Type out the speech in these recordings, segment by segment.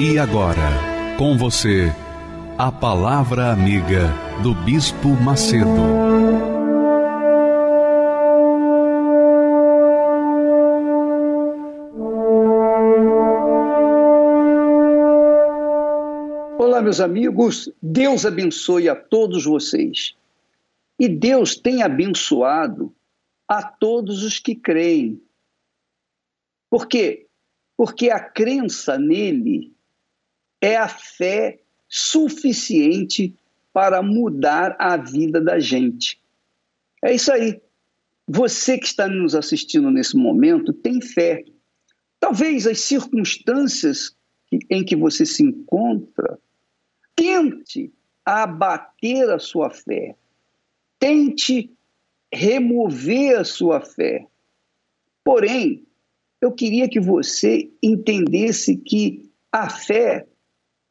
E agora, com você, a Palavra Amiga do Bispo Macedo. Olá, meus amigos, Deus abençoe a todos vocês. E Deus tem abençoado a todos os que creem. Por quê? Porque a crença nele é a fé suficiente para mudar a vida da gente. É isso aí. Você que está nos assistindo nesse momento tem fé. Talvez as circunstâncias em que você se encontra tente abater a sua fé. Tente remover a sua fé. Porém, eu queria que você entendesse que a fé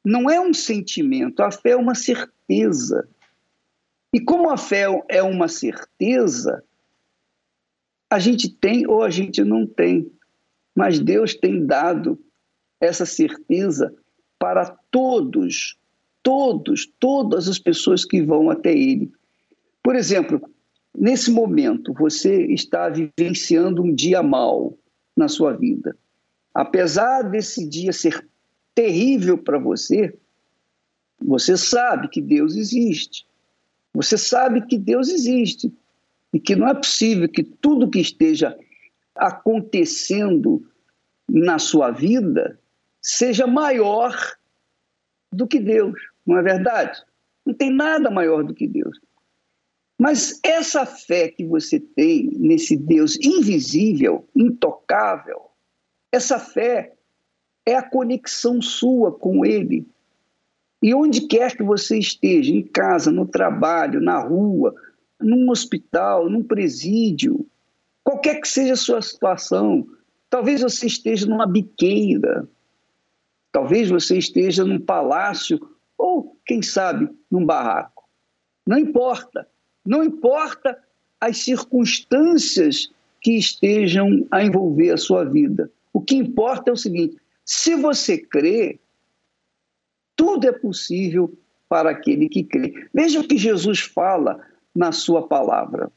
não é um sentimento, a fé é uma certeza. E como a fé é uma certeza, a gente tem ou a gente não tem. Mas Deus tem dado essa certeza para todos, todos, todas as pessoas que vão até Ele. Por exemplo, nesse momento, você está vivenciando um dia mal na sua vida. Apesar desse dia ser terrível para você, você sabe que Deus existe. Você sabe que Deus existe e que não é possível que tudo que esteja acontecendo na sua vida seja maior do que Deus, não é verdade? Não tem nada maior do que Deus. Mas essa fé que você tem nesse Deus invisível, intocável, essa fé é a conexão sua com Ele. E onde quer que você esteja, em casa, no trabalho, na rua, num hospital, num presídio, qualquer que seja a sua situação, talvez você esteja numa biqueira, talvez você esteja num palácio ou, quem sabe, num barraco. Não importa, não importa as circunstâncias que estejam a envolver a sua vida. O que importa é o seguinte: se você crê, tudo é possível para aquele que crê. Veja o que Jesus fala na sua palavra.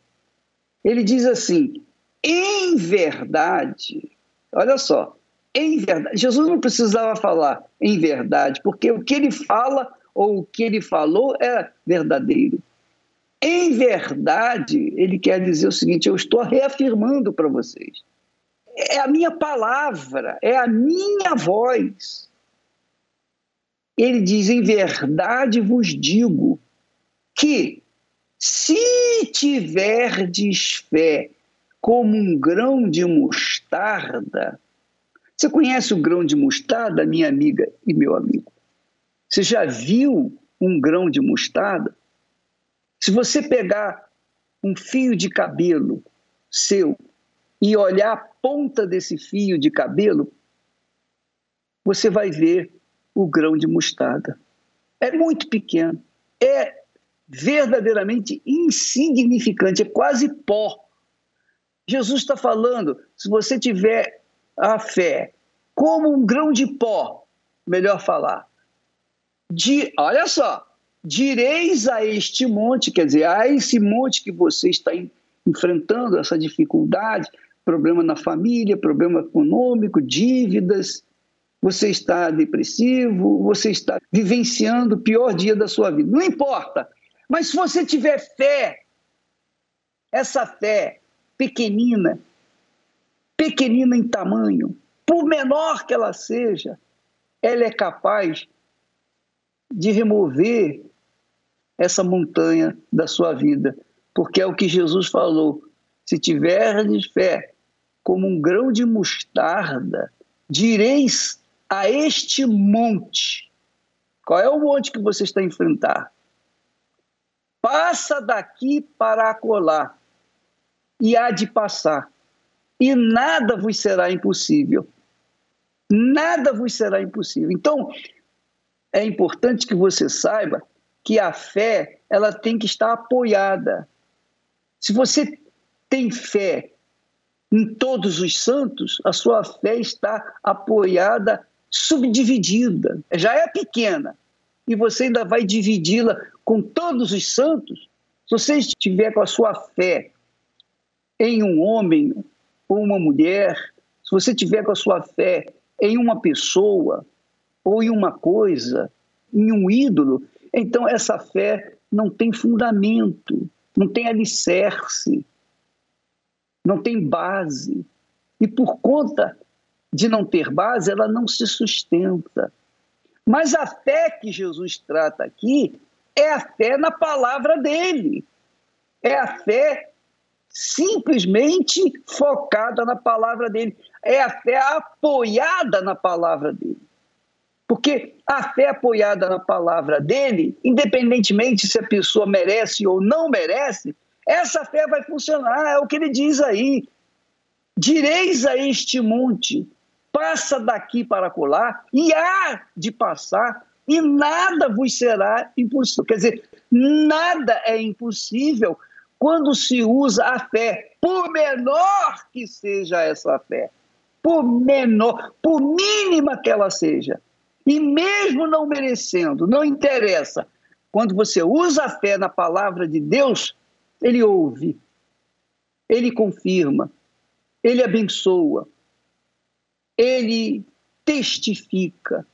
Ele diz assim: em verdade, olha só, em verdade. Jesus não precisava falar em verdade, porque o que ele fala ou o que ele falou é verdadeiro. Em verdade, ele quer dizer o seguinte: eu estou reafirmando para vocês é a minha palavra, é a minha voz. Ele diz: em verdade vos digo que, se tiverdes fé como um grão de mostarda, você conhece o grão de mostarda, minha amiga e meu amigo? Você já viu um grão de mostarda? Se você pegar um fio de cabelo seu e olhar a ponta desse fio de cabelo, você vai ver o grão de mostarda. É muito pequeno, é verdadeiramente insignificante, é quase pó. Jesus está falando: se você tiver a fé como um grão de pó, melhor falar, de, olha só, direis a este monte, quer dizer, a esse monte que você está enfrentando, essa dificuldade, problema na família, problema econômico, dívidas, você está depressivo, você está vivenciando o pior dia da sua vida. Não importa. Mas se você tiver fé, essa fé pequenina, pequenina em tamanho, por menor que ela seja, ela é capaz de remover essa montanha da sua vida, porque é o que Jesus falou: se tiverdes fé como um grão de mostarda, direis a este monte. Qual é o monte que você está a enfrentar? Passa daqui para acolá, e há de passar, e nada vos será impossível. Nada vos será impossível. Então, é importante que você saiba que a fé ela tem que estar apoiada. Se você tem fé em todos os santos, a sua fé está apoiada, subdividida. Já é pequena. E você ainda vai dividi-la com todos os santos. Se você estiver com a sua fé em um homem ou uma mulher, se você tiver com a sua fé em uma pessoa ou em uma coisa, em um ídolo, então essa fé não tem fundamento, não tem alicerce, não tem base. E por conta de não ter base, ela não se sustenta. Mas a fé que Jesus trata aqui é a fé na palavra dele. É a fé simplesmente focada na palavra dele. É a fé apoiada na palavra dele. Porque a fé apoiada na palavra dele, independentemente se a pessoa merece ou não merece, essa fé vai funcionar. É o que ele diz aí. Direis a este monte, passa daqui para colar, e há de passar, e nada vos será impossível. Quer dizer, nada é impossível quando se usa a fé, por menor que seja essa fé, por menor, por mínima que ela seja, e mesmo não merecendo, não interessa. Quando você usa a fé na palavra de Deus, ele ouve, ele confirma, ele abençoa, ele testifica,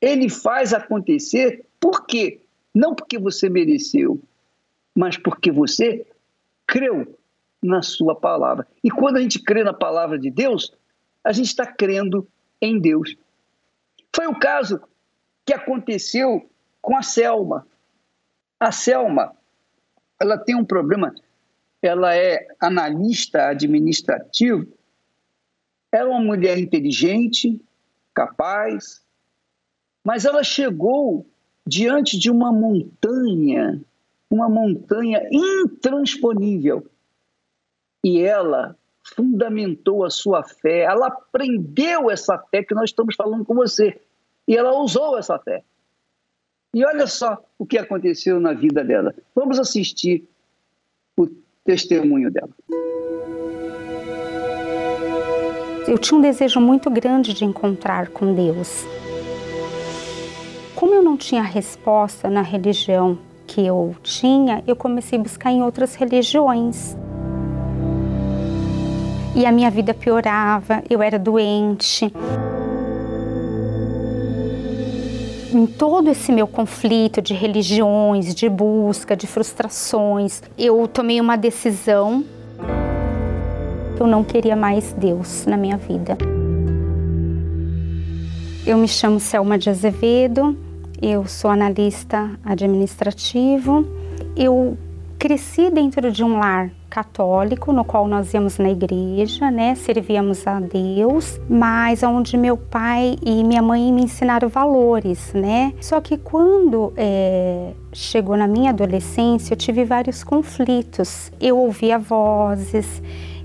ele faz acontecer, por quê? Não porque você mereceu, mas porque você creu na sua palavra. E quando a gente crê na palavra de Deus, a gente está crendo em Deus. Foi o caso que aconteceu com a Selma. A Selma, ela tem um problema, ela é analista administrativo era uma mulher inteligente, capaz, mas ela chegou diante de uma montanha, uma montanha intransponível. E ela fundamentou a sua fé, ela aprendeu essa fé que nós estamos falando com você. E ela usou essa fé. E olha só o que aconteceu na vida dela. Vamos assistir o testemunho dela. Eu tinha um desejo muito grande de encontrar com Deus. Como eu não tinha resposta na religião que eu tinha, eu comecei a buscar em outras religiões. E a minha vida piorava, eu era doente. Em todo esse meu conflito de religiões, de busca, de frustrações, eu tomei uma decisão eu não queria mais Deus na minha vida. Eu me chamo Selma de Azevedo, eu sou analista administrativo. Eu cresci dentro de um lar católico, no qual nós íamos na igreja, né, servíamos a Deus, mas onde meu pai e minha mãe me ensinaram valores, né. Só que quando é, chegou na minha adolescência, eu tive vários conflitos. Eu ouvia vozes,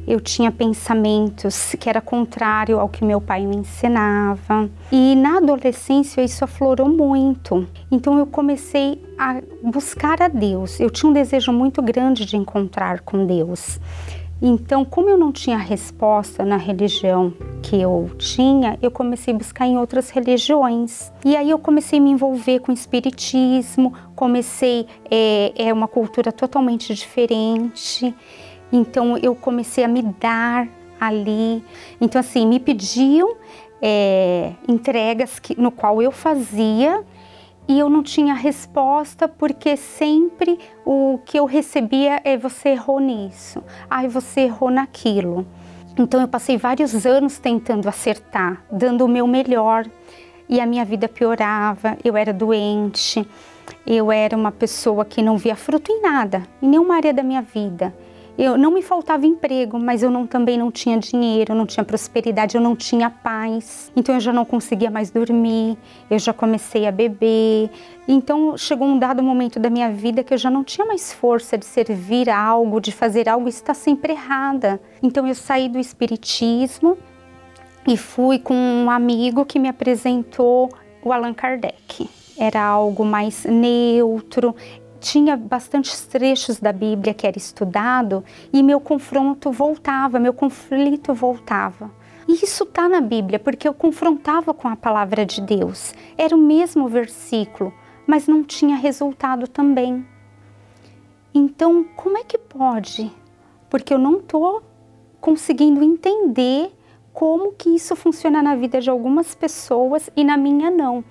eu tinha pensamentos que era contrário ao que meu pai me ensinava. E na adolescência isso aflorou muito. Então eu comecei a buscar a Deus. Eu tinha um desejo muito grande de encontrar com Deus. Então, como eu não tinha resposta na religião que eu tinha, eu comecei a buscar em outras religiões. E aí eu comecei a me envolver com o espiritismo, comecei é, é uma cultura totalmente diferente. Então eu comecei a me dar ali. Então assim, me pediam é, entregas que, no qual eu fazia e eu não tinha resposta porque sempre o que eu recebia é você errou nisso, ai você errou naquilo. Então eu passei vários anos tentando acertar, dando o meu melhor e a minha vida piorava, eu era doente, eu era uma pessoa que não via fruto em nada, em nenhuma área da minha vida. Eu não me faltava emprego, mas eu não, também não tinha dinheiro, não tinha prosperidade, eu não tinha paz. Então eu já não conseguia mais dormir, eu já comecei a beber. Então chegou um dado momento da minha vida que eu já não tinha mais força de servir algo, de fazer algo, isso está sempre errada. Então eu saí do espiritismo e fui com um amigo que me apresentou o Allan Kardec. Era algo mais neutro, tinha bastantes trechos da Bíblia que era estudado e meu confronto voltava, meu conflito voltava. E isso está na Bíblia, porque eu confrontava com a palavra de Deus. Era o mesmo versículo, mas não tinha resultado também. Então, como é que pode? Porque eu não estou conseguindo entender como que isso funciona na vida de algumas pessoas e na minha não.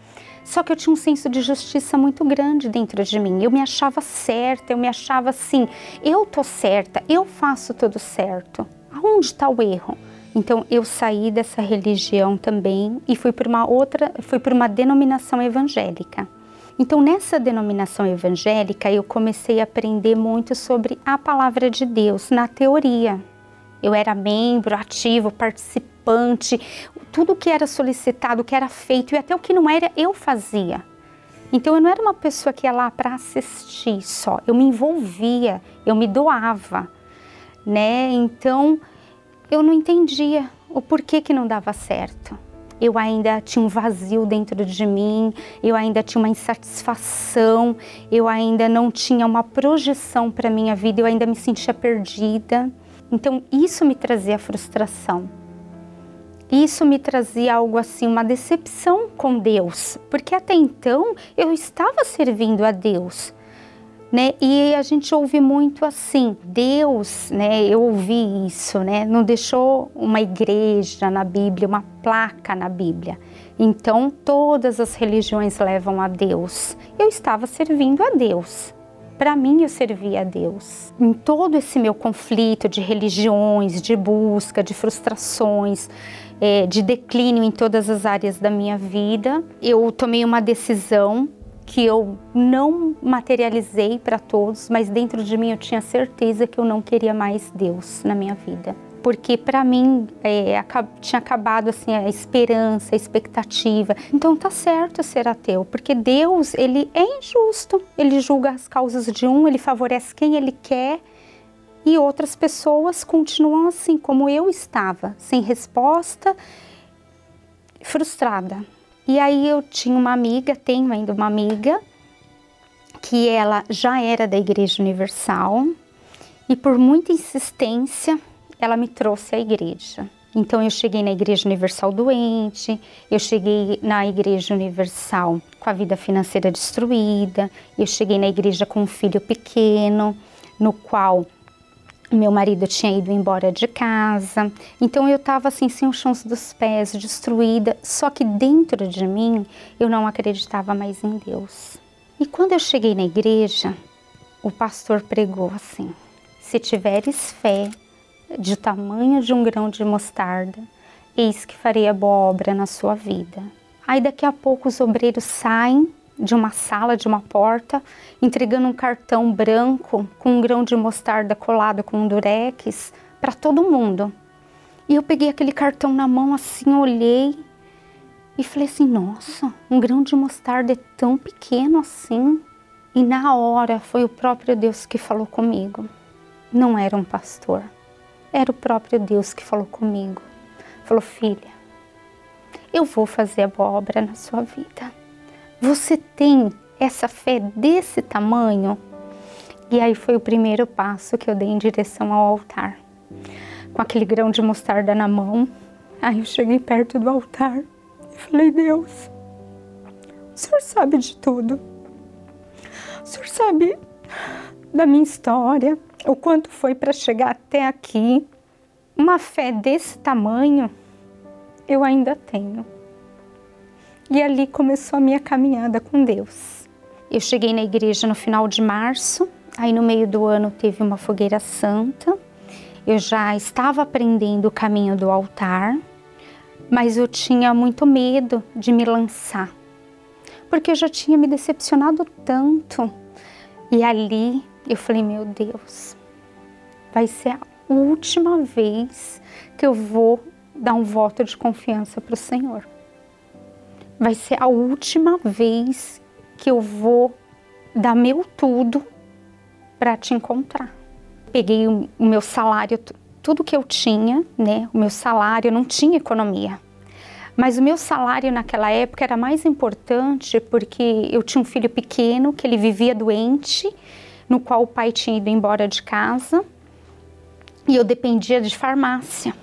Só que eu tinha um senso de justiça muito grande dentro de mim. Eu me achava certa, eu me achava assim, eu tô certa, eu faço tudo certo. Aonde está o erro? Então eu saí dessa religião também e fui para uma outra, fui para uma denominação evangélica. Então nessa denominação evangélica eu comecei a aprender muito sobre a palavra de Deus na teoria. Eu era membro ativo, participante, tudo que era solicitado, que era feito e até o que não era, eu fazia. Então eu não era uma pessoa que ia lá para assistir só, eu me envolvia, eu me doava, né? Então eu não entendia o porquê que não dava certo. Eu ainda tinha um vazio dentro de mim, eu ainda tinha uma insatisfação, eu ainda não tinha uma projeção para minha vida, eu ainda me sentia perdida. Então isso me trazia frustração. Isso me trazia algo assim, uma decepção com Deus, porque até então eu estava servindo a Deus. Né? E a gente ouve muito assim, Deus, né? Eu ouvi isso, né? Não deixou uma igreja na Bíblia, uma placa na Bíblia. Então todas as religiões levam a Deus. Eu estava servindo a Deus para mim eu servia a Deus. Em todo esse meu conflito de religiões, de busca, de frustrações, é, de declínio em todas as áreas da minha vida, eu tomei uma decisão que eu não materializei para todos, mas dentro de mim eu tinha certeza que eu não queria mais Deus na minha vida. Porque para mim é, tinha acabado assim a esperança, a expectativa. Então tá certo ser ateu, porque Deus ele é injusto, ele julga as causas de um, ele favorece quem ele quer e outras pessoas continuam assim como eu estava, sem resposta, frustrada. E aí eu tinha uma amiga, tenho ainda uma amiga que ela já era da Igreja Universal e por muita insistência ela me trouxe à igreja. Então eu cheguei na Igreja Universal doente, eu cheguei na Igreja Universal com a vida financeira destruída, eu cheguei na igreja com um filho pequeno, no qual meu marido tinha ido embora de casa. Então eu estava assim sem os chão dos pés, destruída, só que dentro de mim eu não acreditava mais em Deus. E quando eu cheguei na igreja, o pastor pregou assim: se tiveres fé, de tamanho de um grão de mostarda, eis que farei a boa obra na sua vida. Aí daqui a pouco os obreiros saem de uma sala, de uma porta, entregando um cartão branco com um grão de mostarda colado com um durex para todo mundo. E eu peguei aquele cartão na mão assim, olhei e falei assim: nossa, um grão de mostarda é tão pequeno assim. E na hora foi o próprio Deus que falou comigo. Não era um pastor. Era o próprio Deus que falou comigo. Falou, filha, eu vou fazer a boa obra na sua vida. Você tem essa fé desse tamanho? E aí foi o primeiro passo que eu dei em direção ao altar. Com aquele grão de mostarda na mão, aí eu cheguei perto do altar e falei: Deus, o Senhor sabe de tudo. O Senhor sabe da minha história, o quanto foi para chegar até aqui. Uma fé desse tamanho eu ainda tenho. E ali começou a minha caminhada com Deus. Eu cheguei na igreja no final de março, aí no meio do ano teve uma fogueira santa. Eu já estava aprendendo o caminho do altar, mas eu tinha muito medo de me lançar, porque eu já tinha me decepcionado tanto. E ali eu falei, meu Deus, vai ser a última vez que eu vou dar um voto de confiança para o Senhor. Vai ser a última vez que eu vou dar meu tudo para te encontrar. Peguei o meu salário, tudo que eu tinha, né? O meu salário, eu não tinha economia. Mas o meu salário naquela época era mais importante porque eu tinha um filho pequeno que ele vivia doente, no qual o pai tinha ido embora de casa e eu dependia de farmácia.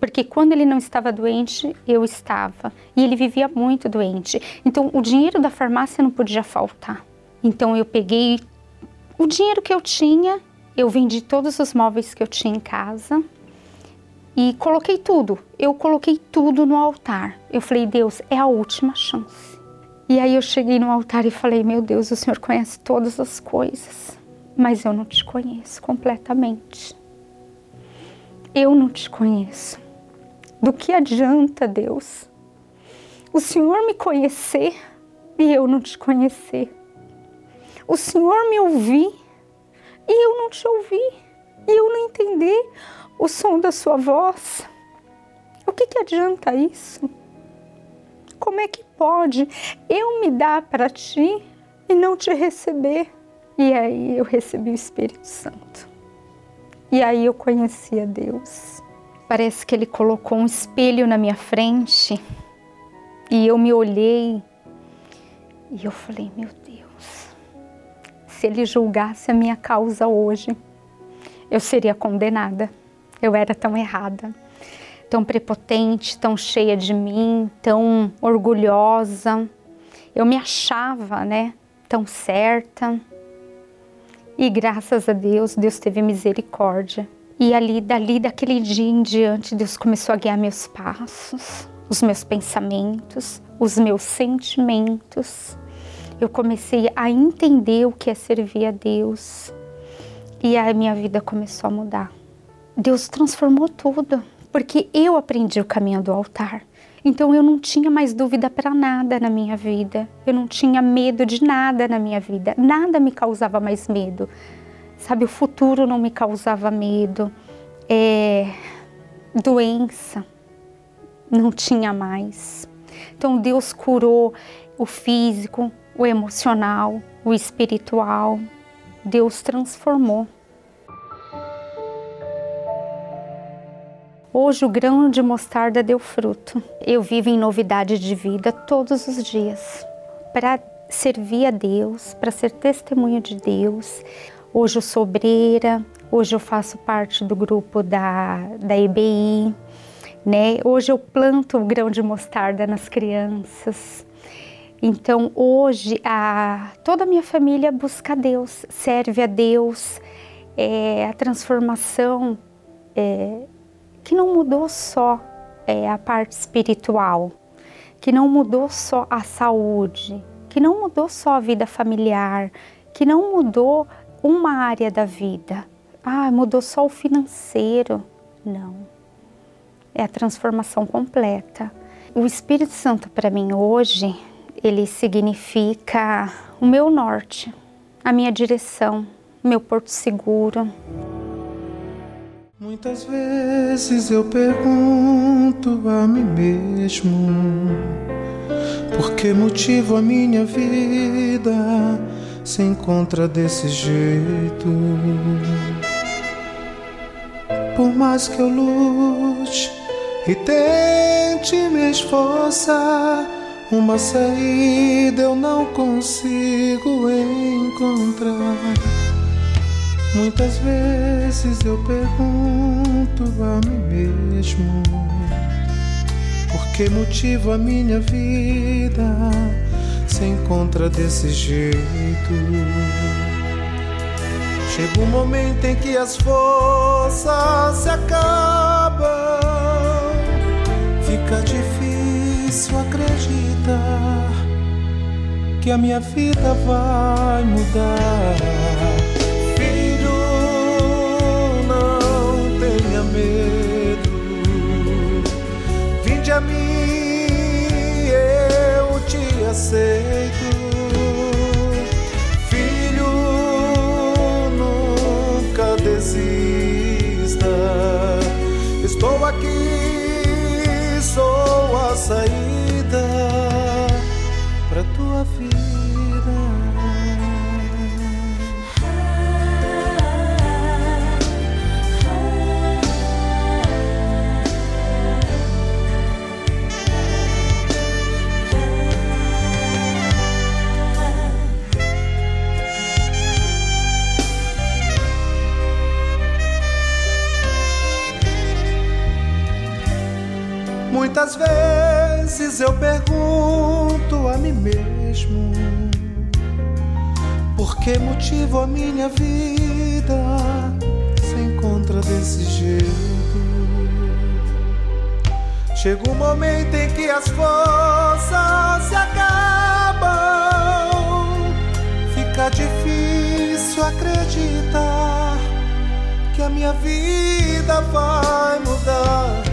Porque quando ele não estava doente, eu estava. E ele vivia muito doente. Então o dinheiro da farmácia não podia faltar. Então eu peguei o dinheiro que eu tinha, eu vendi todos os móveis que eu tinha em casa e coloquei tudo. Eu coloquei tudo no altar. Eu falei, Deus, é a última chance. E aí eu cheguei no altar e falei, meu Deus, o Senhor conhece todas as coisas, mas eu não te conheço completamente. Eu não te conheço. Do que adianta, Deus? O Senhor me conhecer e eu não te conhecer o Senhor me ouvir e eu não te ouvi, e eu não entender o som da sua voz. O que, que adianta isso? Como é que pode eu me dar para ti e não te receber? E aí eu recebi o Espírito Santo. E aí eu conheci a Deus. Parece que ele colocou um espelho na minha frente e eu me olhei e eu falei: Meu se ele julgasse a minha causa hoje, eu seria condenada. Eu era tão errada, tão prepotente, tão cheia de mim, tão orgulhosa. Eu me achava, né, tão certa. E graças a Deus, Deus teve misericórdia. E ali, dali, daquele dia em diante, Deus começou a guiar meus passos, os meus pensamentos, os meus sentimentos eu comecei a entender o que é servir a Deus e a minha vida começou a mudar. Deus transformou tudo, porque eu aprendi o caminho do altar. Então eu não tinha mais dúvida para nada na minha vida. Eu não tinha medo de nada na minha vida. Nada me causava mais medo. Sabe, o futuro não me causava medo. É... Doença não tinha mais. Então Deus curou o físico, o emocional, o espiritual. Deus transformou. Hoje o grão de mostarda deu fruto. Eu vivo em novidade de vida todos os dias para servir a Deus, para ser testemunha de Deus. Hoje eu sou obreira, hoje eu faço parte do grupo da, da EBI, né? Hoje eu planto o grão de mostarda nas crianças. Então hoje a, toda a minha família busca a Deus, serve a Deus, é, a transformação é, que não mudou só é, a parte espiritual, que não mudou só a saúde, que não mudou só a vida familiar, que não mudou uma área da vida. Ah, mudou só o financeiro. Não. É a transformação completa. O Espírito Santo para mim hoje ele significa o meu norte, a minha direção, meu porto seguro. Muitas vezes eu pergunto a mim mesmo por que motivo a minha vida se encontra desse jeito. Por mais que eu lute e tente me esforçar uma saída eu não consigo encontrar. Muitas vezes eu pergunto a mim mesmo por que motivo a minha vida se encontra desse jeito. Chega um momento em que as forças se acabam, fica difícil acreditar que a minha vida vai mudar. Filho, não tenha medo. Vinde a mim, aceito. Filho, nunca desista. Estou aqui, sou a saída. Muitas vezes eu pergunto a mim mesmo por que motivo a minha vida se encontra desse jeito. Chega um momento em que as forças se acabam, fica difícil acreditar que a minha vida vai mudar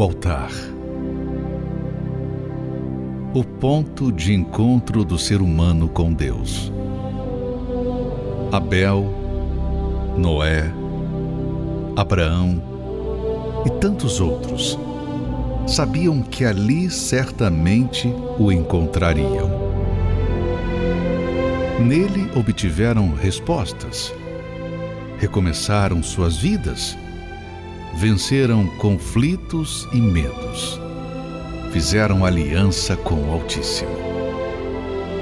O altar. O ponto de encontro do ser humano com Deus. Abel, Noé, Abraão e tantos outros sabiam que ali certamente o encontrariam. Nele obtiveram respostas, recomeçaram suas vidas, venceram conflitos e medos, fizeram aliança com o Altíssimo.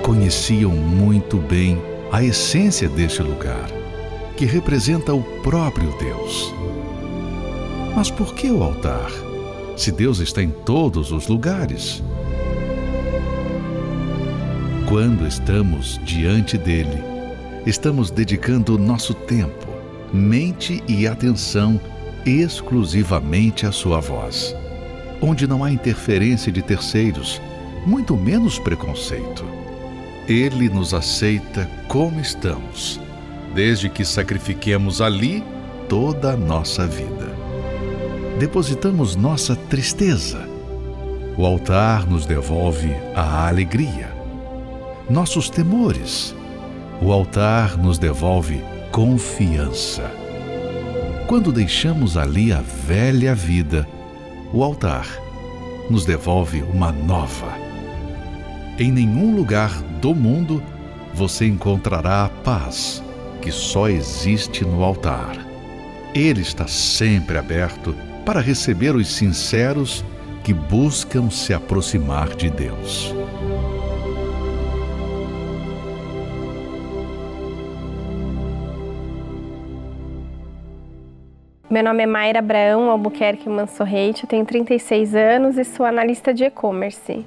Conheciam muito bem a essência deste lugar, que representa o próprio Deus. Mas por que o altar? se Deus está em todos os lugares? Quando estamos diante dele, estamos dedicando nosso tempo, mente e atenção exclusivamente à sua voz, onde não há interferência de terceiros, muito menos preconceito. Ele nos aceita como estamos, desde que sacrifiquemos ali toda a nossa vida depositamos nossa tristeza. O altar nos devolve a alegria. Nossos temores. O altar nos devolve confiança. Quando deixamos ali a velha vida, o altar nos devolve uma nova. Em nenhum lugar do mundo você encontrará a paz que só existe no altar. Ele está sempre aberto para receber os sinceros que buscam se aproximar de Deus. Meu nome é Mayra Abraão Albuquerque Mansorrete, eu tenho 36 anos e sou analista de e-commerce.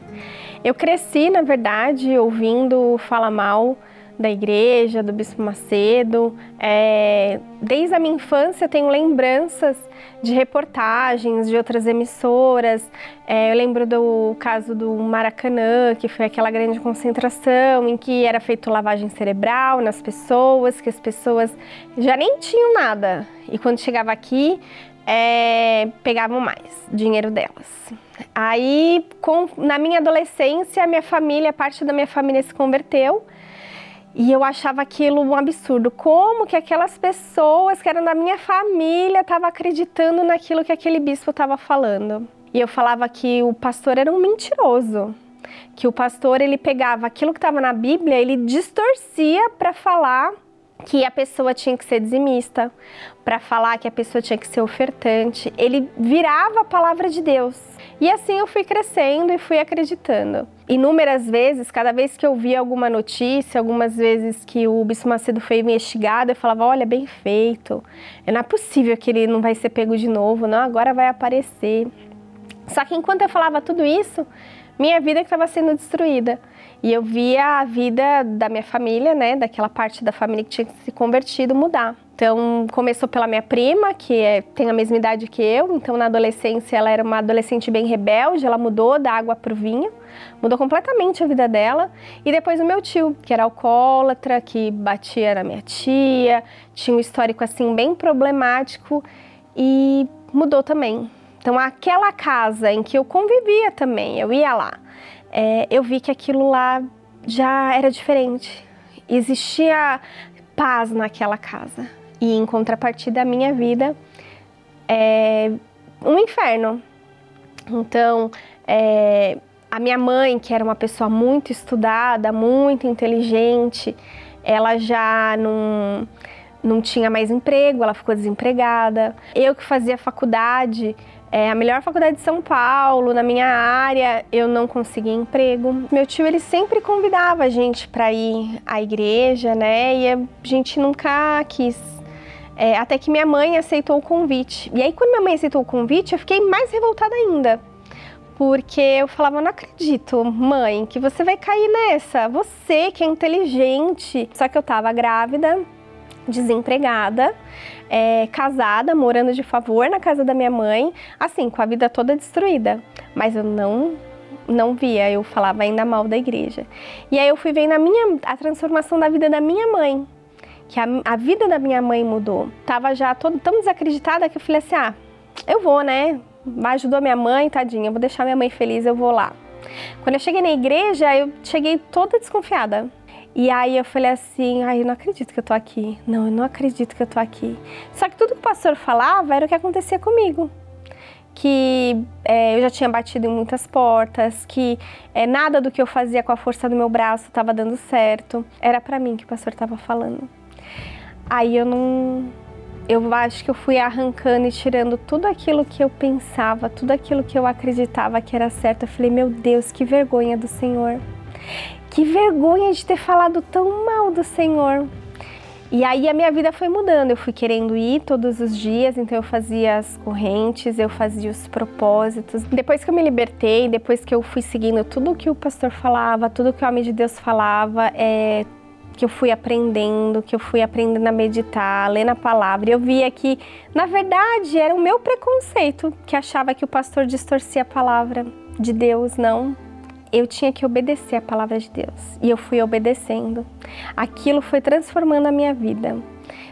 Eu cresci, na verdade, ouvindo Fala Mal da igreja, do Bispo Macedo. É, desde a minha infância tenho lembranças de reportagens de outras emissoras. É, eu lembro do caso do Maracanã, que foi aquela grande concentração em que era feito lavagem cerebral nas pessoas, que as pessoas já nem tinham nada. E quando chegava aqui, é, pegavam mais dinheiro delas. Aí, com, na minha adolescência, minha família, parte da minha família se converteu E eu achava aquilo um absurdo. Como que aquelas pessoas que eram da minha família estavam acreditando naquilo que aquele bispo estava falando? E eu falava que o pastor era um mentiroso. Que o pastor ele pegava aquilo que estava na Bíblia, ele distorcia para falar que a pessoa tinha que ser dizimista, para falar que a pessoa tinha que ser ofertante. Ele virava a palavra de Deus. E assim eu fui crescendo e fui acreditando. Inúmeras vezes, cada vez que eu via alguma notícia, algumas vezes que o Bispo Macedo foi investigado, eu falava: olha, bem feito. Não é possível que ele não vai ser pego de novo, não, agora vai aparecer. Só que enquanto eu falava tudo isso, minha vida estava sendo destruída. E eu via a vida da minha família, né, daquela parte da família que tinha se convertido, mudar. Então, começou pela minha prima, que é, tem a mesma idade que eu. Então, na adolescência, ela era uma adolescente bem rebelde. Ela mudou da água para o vinho, mudou completamente a vida dela. E depois o meu tio, que era alcoólatra, que batia na minha tia, tinha um histórico assim bem problemático e mudou também. Então, aquela casa em que eu convivia também, eu ia lá é, eu vi que aquilo lá já era diferente. Existia paz naquela casa. E em contrapartida, a minha vida é um inferno. Então, é, a minha mãe, que era uma pessoa muito estudada, muito inteligente, ela já não, não tinha mais emprego, ela ficou desempregada. Eu que fazia faculdade, é a melhor faculdade de São Paulo, na minha área, eu não consegui emprego. Meu tio, ele sempre convidava a gente para ir à igreja, né? E a gente nunca quis. É, até que minha mãe aceitou o convite. E aí, quando minha mãe aceitou o convite, eu fiquei mais revoltada ainda. Porque eu falava, não acredito, mãe, que você vai cair nessa. Você que é inteligente. Só que eu tava grávida, desempregada, é, casada, morando de favor na casa da minha mãe, assim, com a vida toda destruída. Mas eu não não via, eu falava ainda mal da igreja. E aí eu fui vendo a minha a transformação da vida da minha mãe, que a, a vida da minha mãe mudou. Tava já todo tão desacreditada que eu falei assim: "Ah, eu vou, né? Ajudou minha mãe, tadinha, eu vou deixar minha mãe feliz, eu vou lá". Quando eu cheguei na igreja, eu cheguei toda desconfiada. E aí eu falei assim, ai, eu não acredito que eu tô aqui. Não, eu não acredito que eu tô aqui. Só que tudo que o pastor falava era o que acontecia comigo. Que é, eu já tinha batido em muitas portas, que é, nada do que eu fazia com a força do meu braço estava dando certo. Era para mim que o pastor estava falando. Aí eu não. Eu acho que eu fui arrancando e tirando tudo aquilo que eu pensava, tudo aquilo que eu acreditava que era certo. Eu falei, meu Deus, que vergonha do Senhor. Que vergonha de ter falado tão mal do Senhor. E aí a minha vida foi mudando. Eu fui querendo ir todos os dias, então eu fazia as correntes, eu fazia os propósitos. Depois que eu me libertei, depois que eu fui seguindo tudo que o pastor falava, tudo que o homem de Deus falava, é, que eu fui aprendendo, que eu fui aprendendo a meditar, a ler na palavra, eu via que, na verdade, era o meu preconceito que achava que o pastor distorcia a palavra de Deus, não eu tinha que obedecer a palavra de Deus. E eu fui obedecendo. Aquilo foi transformando a minha vida.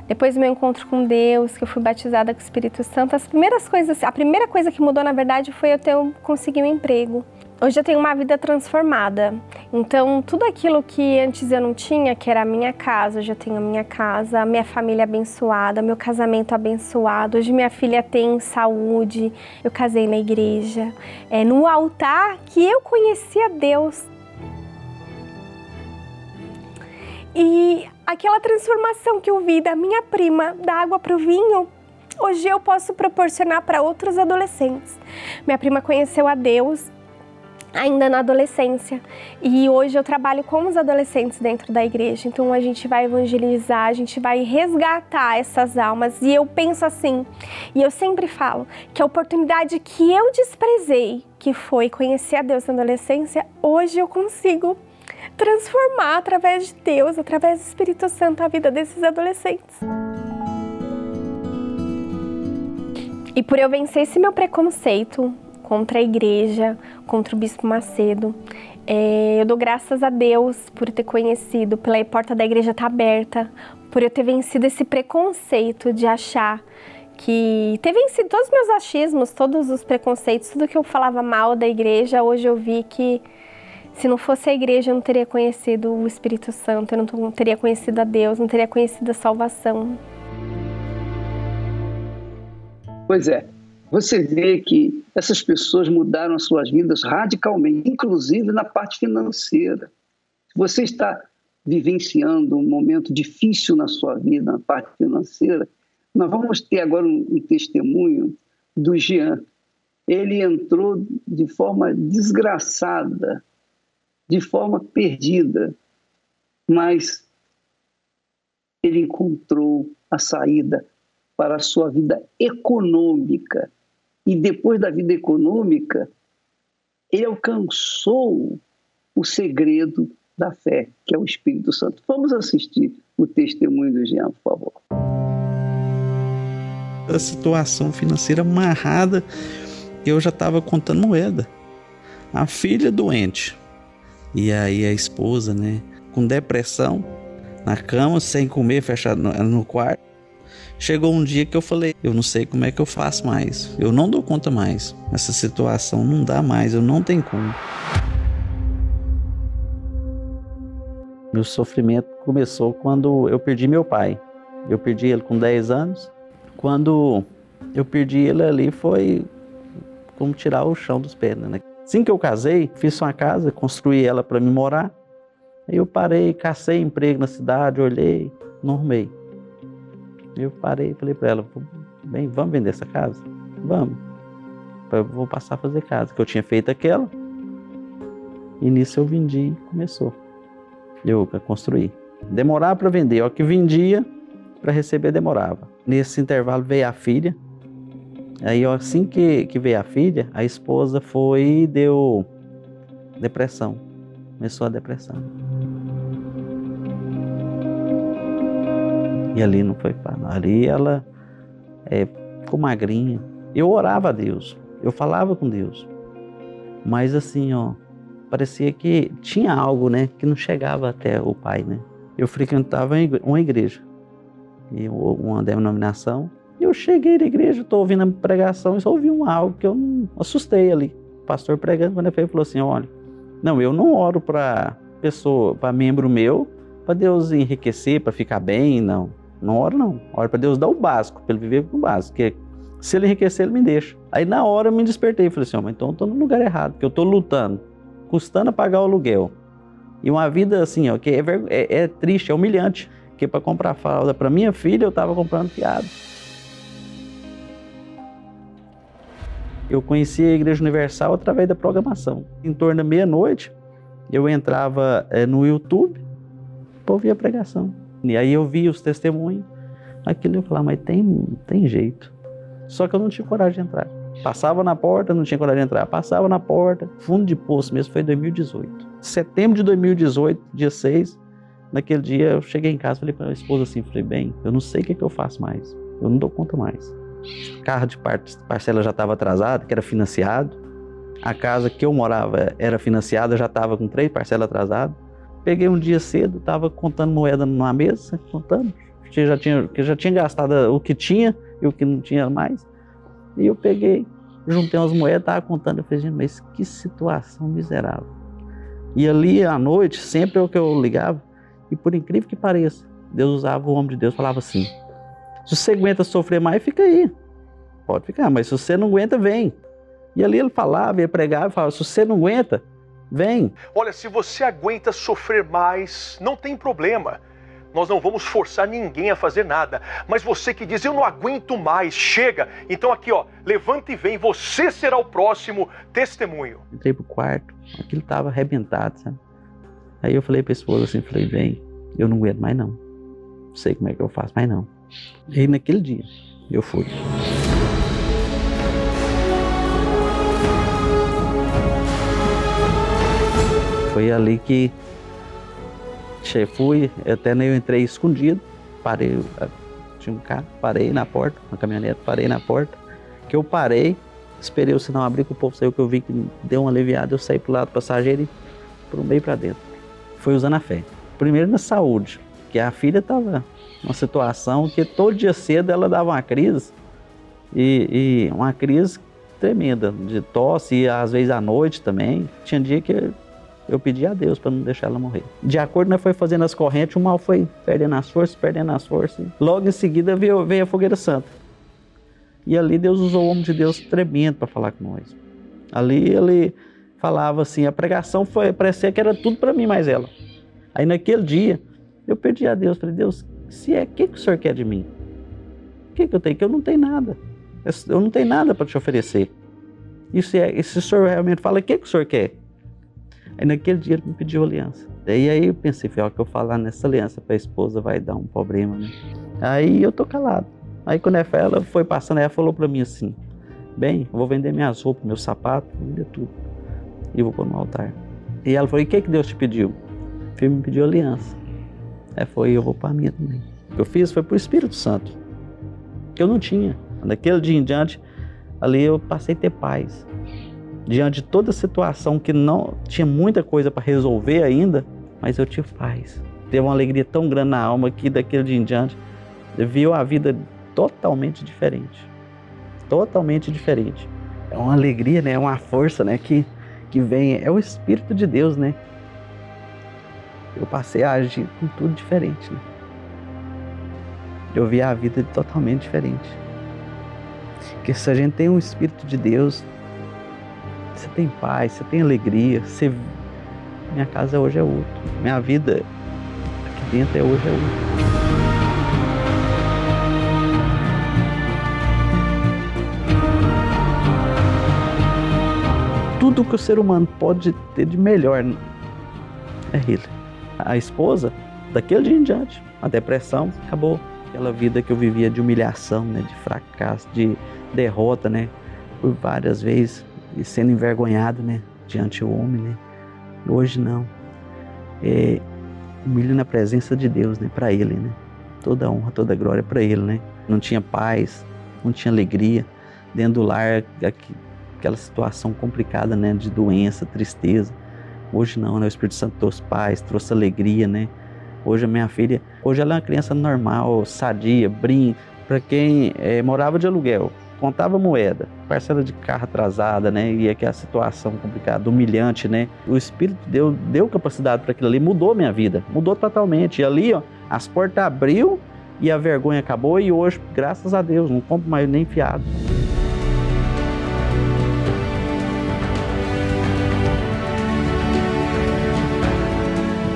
Depois do meu encontro com Deus, que eu fui batizada com o Espírito Santo, as primeiras coisas, a primeira coisa que mudou na verdade foi eu ter conseguir um emprego. Hoje eu tenho uma vida transformada. Então, tudo aquilo que antes eu não tinha, que era a minha casa, hoje eu tenho a minha casa, minha família abençoada, meu casamento abençoado. Hoje minha filha tem saúde, eu casei na igreja. É no altar que eu conhecia Deus. E aquela transformação que eu vi da minha prima da água para o vinho, hoje eu posso proporcionar para outros adolescentes. Minha prima conheceu a Deus ainda na adolescência. E hoje eu trabalho com os adolescentes dentro da igreja. Então a gente vai evangelizar, a gente vai resgatar essas almas. E eu penso assim, e eu sempre falo que a oportunidade que eu desprezei, que foi conhecer a Deus na adolescência, hoje eu consigo transformar através de Deus, através do Espírito Santo a vida desses adolescentes. E por eu vencer esse meu preconceito, contra a igreja, contra o Bispo Macedo. É, eu dou graças a Deus por ter conhecido, pela porta da igreja estar tá aberta, por eu ter vencido esse preconceito de achar que ter vencido todos os meus achismos, todos os preconceitos, tudo que eu falava mal da igreja, hoje eu vi que Se não fosse a igreja, eu não teria conhecido o Espírito Santo, eu não teria conhecido a Deus, não teria conhecido a salvação. Pois é, você vê que essas pessoas mudaram as suas vidas radicalmente, inclusive na parte financeira. Você está vivenciando um momento difícil na sua vida, na parte financeira, nós vamos ter agora um, um testemunho do Jean. Ele entrou de forma desgraçada, de forma perdida, mas ele encontrou a saída para a sua vida econômica. E depois da vida econômica, ele alcançou o segredo da fé, que é o Espírito Santo. Vamos assistir o testemunho do Jean, por favor. A situação financeira amarrada, eu já estava contando moeda. A filha doente. E aí a esposa, né, com depressão, na cama, sem comer, fechada no, no quarto. Chegou um dia que eu falei: eu não sei como é que eu faço mais. Eu não dou conta mais. Essa situação não dá mais, eu não tenho como. Meu sofrimento começou quando eu perdi meu pai. Eu perdi ele com 10 anos. Quando eu perdi ele ali foi como tirar o chão dos pés, né? Assim que eu casei, fiz uma casa, construí ela para me morar. Aí eu parei, cacei emprego na cidade, olhei, não Eu parei e falei para ela, bem, vamos vender essa casa? Vamos. Eu vou passar a fazer casa, que eu tinha feito aquela. E nisso eu vendi e começou. Eu construí. Demorava para vender, o que vendia para receber demorava. Nesse intervalo veio a filha. Aí assim que, que veio a filha, a esposa foi e deu depressão. Começou a depressão. E ali não foi fácil. Ali ela é, ficou magrinha. Eu orava a Deus, eu falava com Deus. Mas assim, ó, parecia que tinha algo, né, que não chegava até o pai, né? Eu frequentava uma igreja, uma denominação. E eu cheguei na igreja, estou ouvindo a pregação e só ouvi um algo que eu assustei ali. O pastor pregando, quando ele falou assim: olha, não, eu não oro para pessoa, para membro meu, para Deus enriquecer, para ficar bem, não. Não oro, não. Oro para Deus dar o básico, para ele viver com o básico. Que se ele enriquecer, ele me deixa. Aí na hora eu me despertei e falei assim: oh, mas então eu estou no lugar errado, porque eu estou lutando, custando a pagar o aluguel. E uma vida assim, ó, que é, é, é triste, é humilhante. Porque para comprar fralda para minha filha, eu estava comprando fiado. Eu conheci a Igreja Universal através da programação. Em torno da meia-noite, eu entrava é, no YouTube para ouvir a pregação. E aí eu vi os testemunhos, aquilo eu falava, mas tem, tem jeito. Só que eu não tinha coragem de entrar. Passava na porta, não tinha coragem de entrar. Passava na porta, fundo de poço mesmo, foi 2018. Setembro de 2018, dia 6, naquele dia eu cheguei em casa, falei para a esposa assim, falei, bem, eu não sei o que, é que eu faço mais. Eu não dou conta mais. Carro de parcela já estava atrasado, que era financiado. A casa que eu morava era financiada, já estava com três parcelas atrasadas. Peguei um dia cedo, estava contando moeda numa mesa, contando, que já tinha, que já tinha gastado o que tinha e o que não tinha mais. E eu peguei, juntei umas moedas, estava contando, eu falei, mas que situação miserável. E ali à noite, sempre é o que eu ligava, e por incrível que pareça, Deus usava o homem de Deus, falava assim: se você aguenta sofrer mais, fica aí. Pode ficar, mas se você não aguenta, vem. E ali ele falava, ia pregar e falava: se você não aguenta, Vem. Olha, se você aguenta sofrer mais, não tem problema. Nós não vamos forçar ninguém a fazer nada. Mas você que diz, eu não aguento mais, chega. Então aqui, ó, levanta e vem, você será o próximo testemunho. Entrei pro quarto, aquilo tava arrebentado, sabe? Aí eu falei pra esposa assim, falei, vem, eu não aguento mais não. Não sei como é que eu faço, mais não. E aí naquele dia, eu fui. Foi ali que fui, até eu entrei escondido, parei, tinha um carro, parei na porta, uma caminhonete, parei na porta, que eu parei, esperei o sinal abrir, que o povo saiu, que eu vi que deu uma aliviada, eu saí pro lado passageiro e pro meio para dentro. Foi usando a fé. Primeiro na saúde, que a filha estava numa situação que todo dia cedo ela dava uma crise, e, e uma crise tremenda, de tosse, e às vezes à noite também. Tinha dia que Eu pedi a Deus para não deixar ela morrer. De acordo, nós foi fazendo as correntes, o mal foi perdendo as forças, perdendo as forças. Logo em seguida veio, veio a fogueira santa. E ali Deus usou o homem de Deus tremendo para falar com nós. Ali ele falava assim, a pregação foi parecia que era tudo para mim mais ela. Aí naquele dia eu pedi a Deus, falei, Deus, se é, o que, que o Senhor quer de mim? O que, que eu tenho? Que eu não tenho nada. Eu não tenho nada para te oferecer. E se, é, e se o Senhor realmente fala, o que, que o Senhor quer? Aí naquele dia ele me pediu aliança. E aí eu pensei, ó, que eu falar nessa aliança para a esposa vai dar um problema, né? Aí eu tô calado. Aí quando ela foi passando, ela falou para mim assim, bem, eu vou vender minhas roupas, meus sapatos, vou vender tudo. E vou pôr no altar. E ela falou, e o que, que Deus te pediu? Ele me pediu aliança. Aí foi, eu vou para a minha também. O que eu fiz foi pro Espírito Santo. Que eu não tinha. Daquele dia em diante, ali eu passei a ter paz. Diante de toda a situação que não tinha muita coisa para resolver ainda, mas eu tive paz. Teve uma alegria tão grande na alma que daquele dia em diante viu a vida totalmente diferente. Totalmente diferente. É uma alegria, né? É uma força, né? Que, que vem. É o Espírito de Deus, né? Eu passei a agir com tudo diferente, né? Eu vi a vida totalmente diferente. Porque se a gente tem um Espírito de Deus, você tem paz, você tem alegria, você... minha casa hoje é outra, minha vida aqui dentro é hoje é outra. Tudo que o ser humano pode ter de melhor é ele. A esposa, daquele dia em diante, a depressão acabou aquela vida que eu vivia de humilhação, né, de fracasso, de derrota, né, por várias vezes e sendo envergonhado, né, diante do homem, né. Hoje não. É, humilho na presença de Deus, né, para Ele, né. Toda honra, toda glória para Ele, né. Não tinha paz, não tinha alegria dentro do lar, aquela situação complicada, né, de doença, tristeza. Hoje não, né, o Espírito Santo trouxe paz, trouxe alegria, né. Hoje a minha filha, hoje ela é uma criança normal, sadia, brinca. Para quem é, morava de aluguel, contava moeda, parcela de carro atrasada, né? E aquela situação complicada, humilhante, né? O Espírito deu, deu capacidade para aquilo ali, mudou minha vida, mudou totalmente. E ali, ó, as portas abriu e a vergonha acabou e hoje, graças a Deus, não compro mais nem fiado.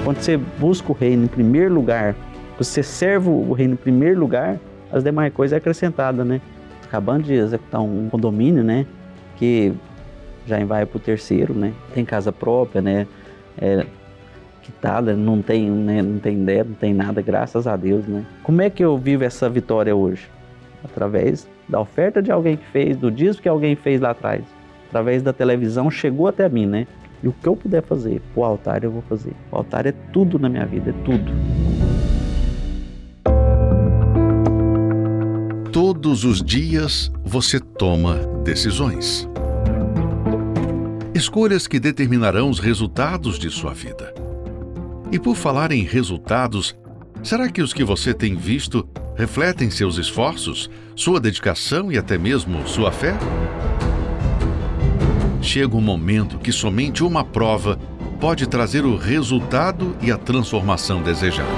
Quando você busca o reino em primeiro lugar, você serve o reino em primeiro lugar, as demais coisas é acrescentada, né? Acabando de executar um condomínio, né? Que já vai para o terceiro, né? Tem casa própria, né? É, quitada, não tem, né? não tem ideia, não tem nada, graças a Deus, né? Como é que eu vivo essa vitória hoje? Através da oferta de alguém que fez, do disco que alguém fez lá atrás, através da televisão, chegou até mim, né? E o que eu puder fazer, o altar eu vou fazer. O altar é tudo na minha vida, é tudo. Todos os dias você toma decisões. Escolhas que determinarão os resultados de sua vida. E por falar em resultados, será que os que você tem visto refletem seus esforços, sua dedicação e até mesmo sua fé? chega um momento que somente uma prova pode trazer o resultado e a transformação desejada.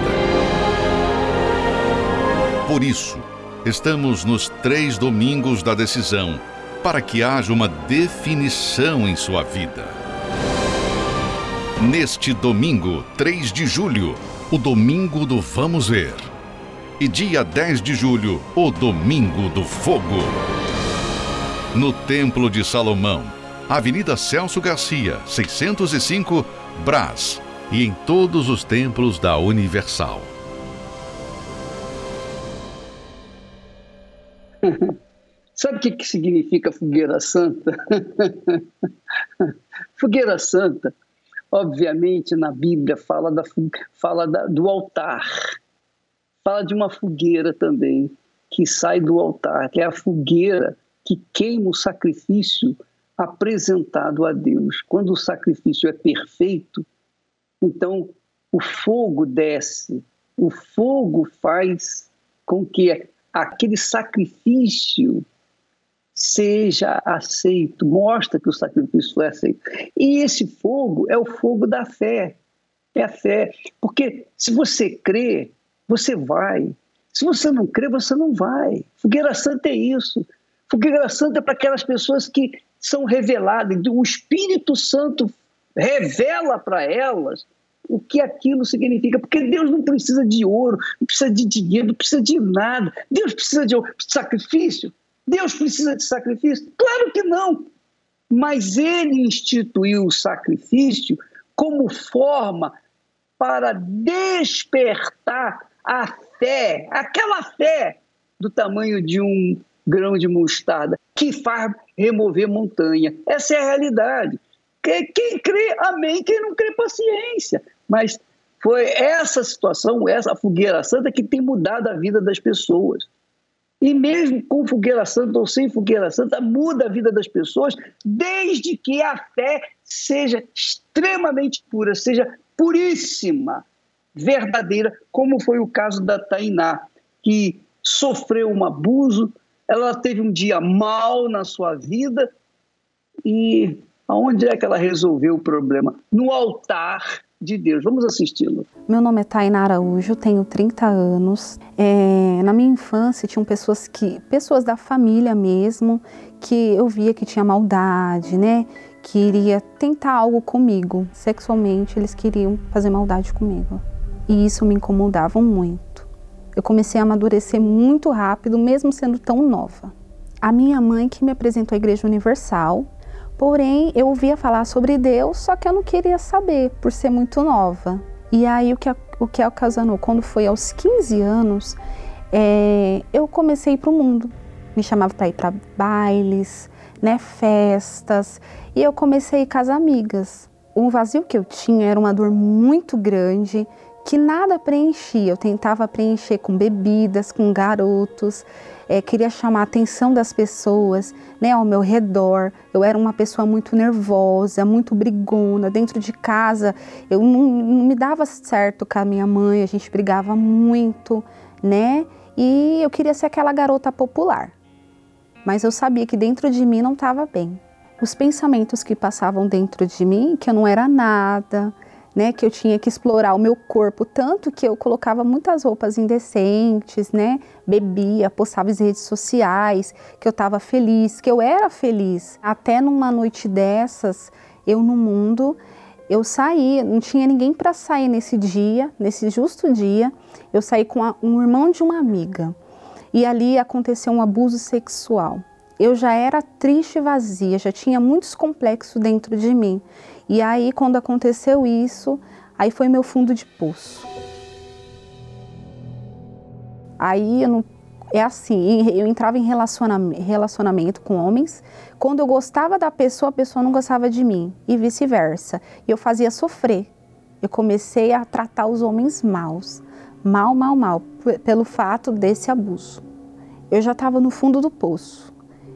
Por isso, estamos nos três domingos da decisão, para que haja uma definição em sua vida. Neste domingo, 3 de julho, o domingo do Vamos Ver. E dia 10 de julho, o domingo do Fogo. No Templo de Salomão, Avenida Celso Garcia, 605, Brás, e em todos os templos da Universal. Sabe o que, que significa fogueira santa? fogueira santa, obviamente, na Bíblia fala, da, fala da, do altar, fala de uma fogueira também, que sai do altar, que é a fogueira que queima o sacrifício apresentado a Deus. Quando o sacrifício é perfeito, então o fogo desce, o fogo faz com que aquele sacrifício seja aceito, mostra que o sacrifício foi aceito. E esse fogo é o fogo da fé. É a fé. Porque se você crê, você vai. Se você não crê, você não vai. Fogueira Santa é isso. Fogueira Santa é para aquelas pessoas que são reveladas. O Espírito Santo revela para elas o que aquilo significa, porque Deus não precisa de ouro, não precisa de dinheiro, não precisa de nada. Deus precisa de sacrifício? Deus precisa de sacrifício? Claro que não. Mas ele instituiu o sacrifício como forma para despertar a fé, aquela fé do tamanho de um grão de mostarda, que faz remover montanha. Essa é a realidade. Quem crê, amém. Quem não crê, paciência. Mas foi essa situação, essa fogueira santa, que tem mudado a vida das pessoas. E mesmo com fogueira santa ou sem fogueira santa, muda a vida das pessoas, desde que a fé seja extremamente pura, seja puríssima, verdadeira, como foi o caso da Tainá, que sofreu um abuso, ela teve um dia mal na sua vida e aonde é que ela resolveu o problema? No altar de Deus. Vamos assisti-lo. Meu nome é Tainá Araújo, tenho 30 anos. É, na minha infância tinham pessoas que, pessoas da família mesmo, que eu via que tinha maldade, né? Queria tentar algo comigo. Sexualmente, eles queriam fazer maldade comigo. E isso me incomodava muito. Eu comecei a amadurecer muito rápido, mesmo sendo tão nova. A minha mãe que me apresentou à Igreja Universal, Porém, eu ouvia falar sobre Deus, só que eu não queria saber, por ser muito nova. E aí, o que, o que ocasionou? Quando foi aos 15 anos, é, eu comecei para o mundo. Me chamava para ir para bailes, né, festas, e eu comecei a ir com as amigas. O vazio que eu tinha era uma dor muito grande, que nada preenchia. Eu tentava preencher com bebidas, com garotos, é, queria chamar a atenção das pessoas né, ao meu redor. Eu era uma pessoa muito nervosa, muito brigona. Dentro de casa, eu não, não me dava certo com a minha mãe, a gente brigava muito, né? E eu queria ser aquela garota popular. Mas eu sabia que dentro de mim não estava bem. Os pensamentos que passavam dentro de mim, que eu não era nada, né, que eu tinha que explorar o meu corpo, tanto que eu colocava muitas roupas indecentes, né, bebia, postava em redes sociais, que eu estava feliz, que eu era feliz. Até numa noite dessas, eu no mundo, eu saí, não tinha ninguém para sair nesse dia, nesse justo dia, eu saí com a, um irmão de uma amiga. E ali aconteceu um abuso sexual. Eu já era triste e vazia, já tinha muitos complexos dentro de mim. E aí, quando aconteceu isso, aí foi meu fundo de poço. Aí eu não, é assim, eu entrava em relacionamento, relacionamento com homens. Quando eu gostava da pessoa, a pessoa não gostava de mim e vice-versa. E eu fazia sofrer. Eu comecei a tratar os homens maus, mal, mal, mal, pelo fato desse abuso. Eu já estava no fundo do poço.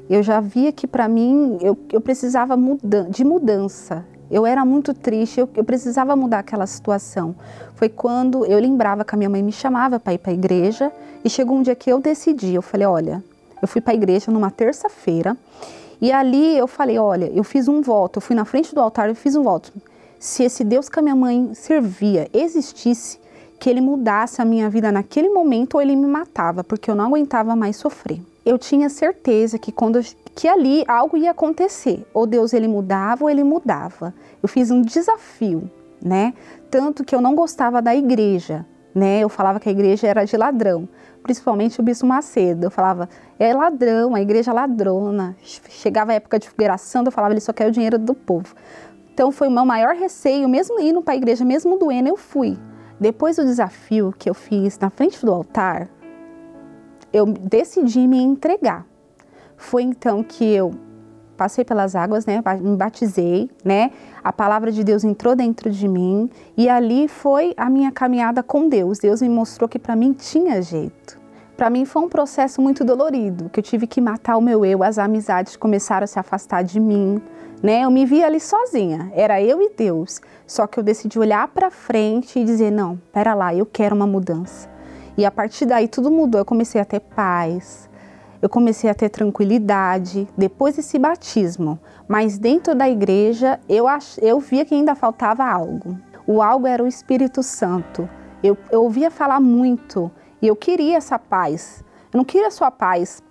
Eu já via que para mim eu, eu precisava muda de mudança. Eu era muito triste, eu, eu, precisava mudar aquela situação. Foi quando eu lembrava que a minha mãe me chamava para ir para a igreja e chegou um dia que eu decidi. Eu falei: olha, eu fui para a igreja numa terça-feira e ali eu falei: olha, eu fiz um voto, eu fui na frente do altar e fiz um voto. Se esse Deus que a minha mãe servia existisse, que ele mudasse a minha vida naquele momento ou ele me matava, porque eu não aguentava mais sofrer. Eu tinha certeza que quando que ali algo ia acontecer. Ou Deus ele mudava ou ele mudava. Eu fiz um desafio, né? Tanto que eu não gostava da igreja, né? Eu falava que a igreja era de ladrão, principalmente o bispo Macedo. Eu falava, é ladrão, a igreja é ladrona. Chegava a época de fogueiração, eu falava, ele só quer o dinheiro do povo. Então foi o meu maior receio, mesmo indo para a igreja, mesmo doendo, eu fui. Depois do desafio que eu fiz na frente do altar, eu decidi me entregar. Foi então que eu passei pelas águas, né? Me batizei, né? A palavra de Deus entrou dentro de mim e ali foi a minha caminhada com Deus. Deus me mostrou que para mim tinha jeito. Para mim foi um processo muito dolorido, que eu tive que matar o meu eu, as amizades começaram a se afastar de mim, né? Eu me via ali sozinha, era eu e Deus. Só que eu decidi olhar para frente e dizer: "Não, pera lá, eu quero uma mudança". E a partir daí tudo mudou. Eu comecei a ter paz, eu comecei a ter tranquilidade depois desse batismo. Mas dentro da igreja eu, ach, eu via que ainda faltava algo. O algo era o Espírito Santo. Eu, eu ouvia falar muito e eu queria essa paz. Eu não queria só a paz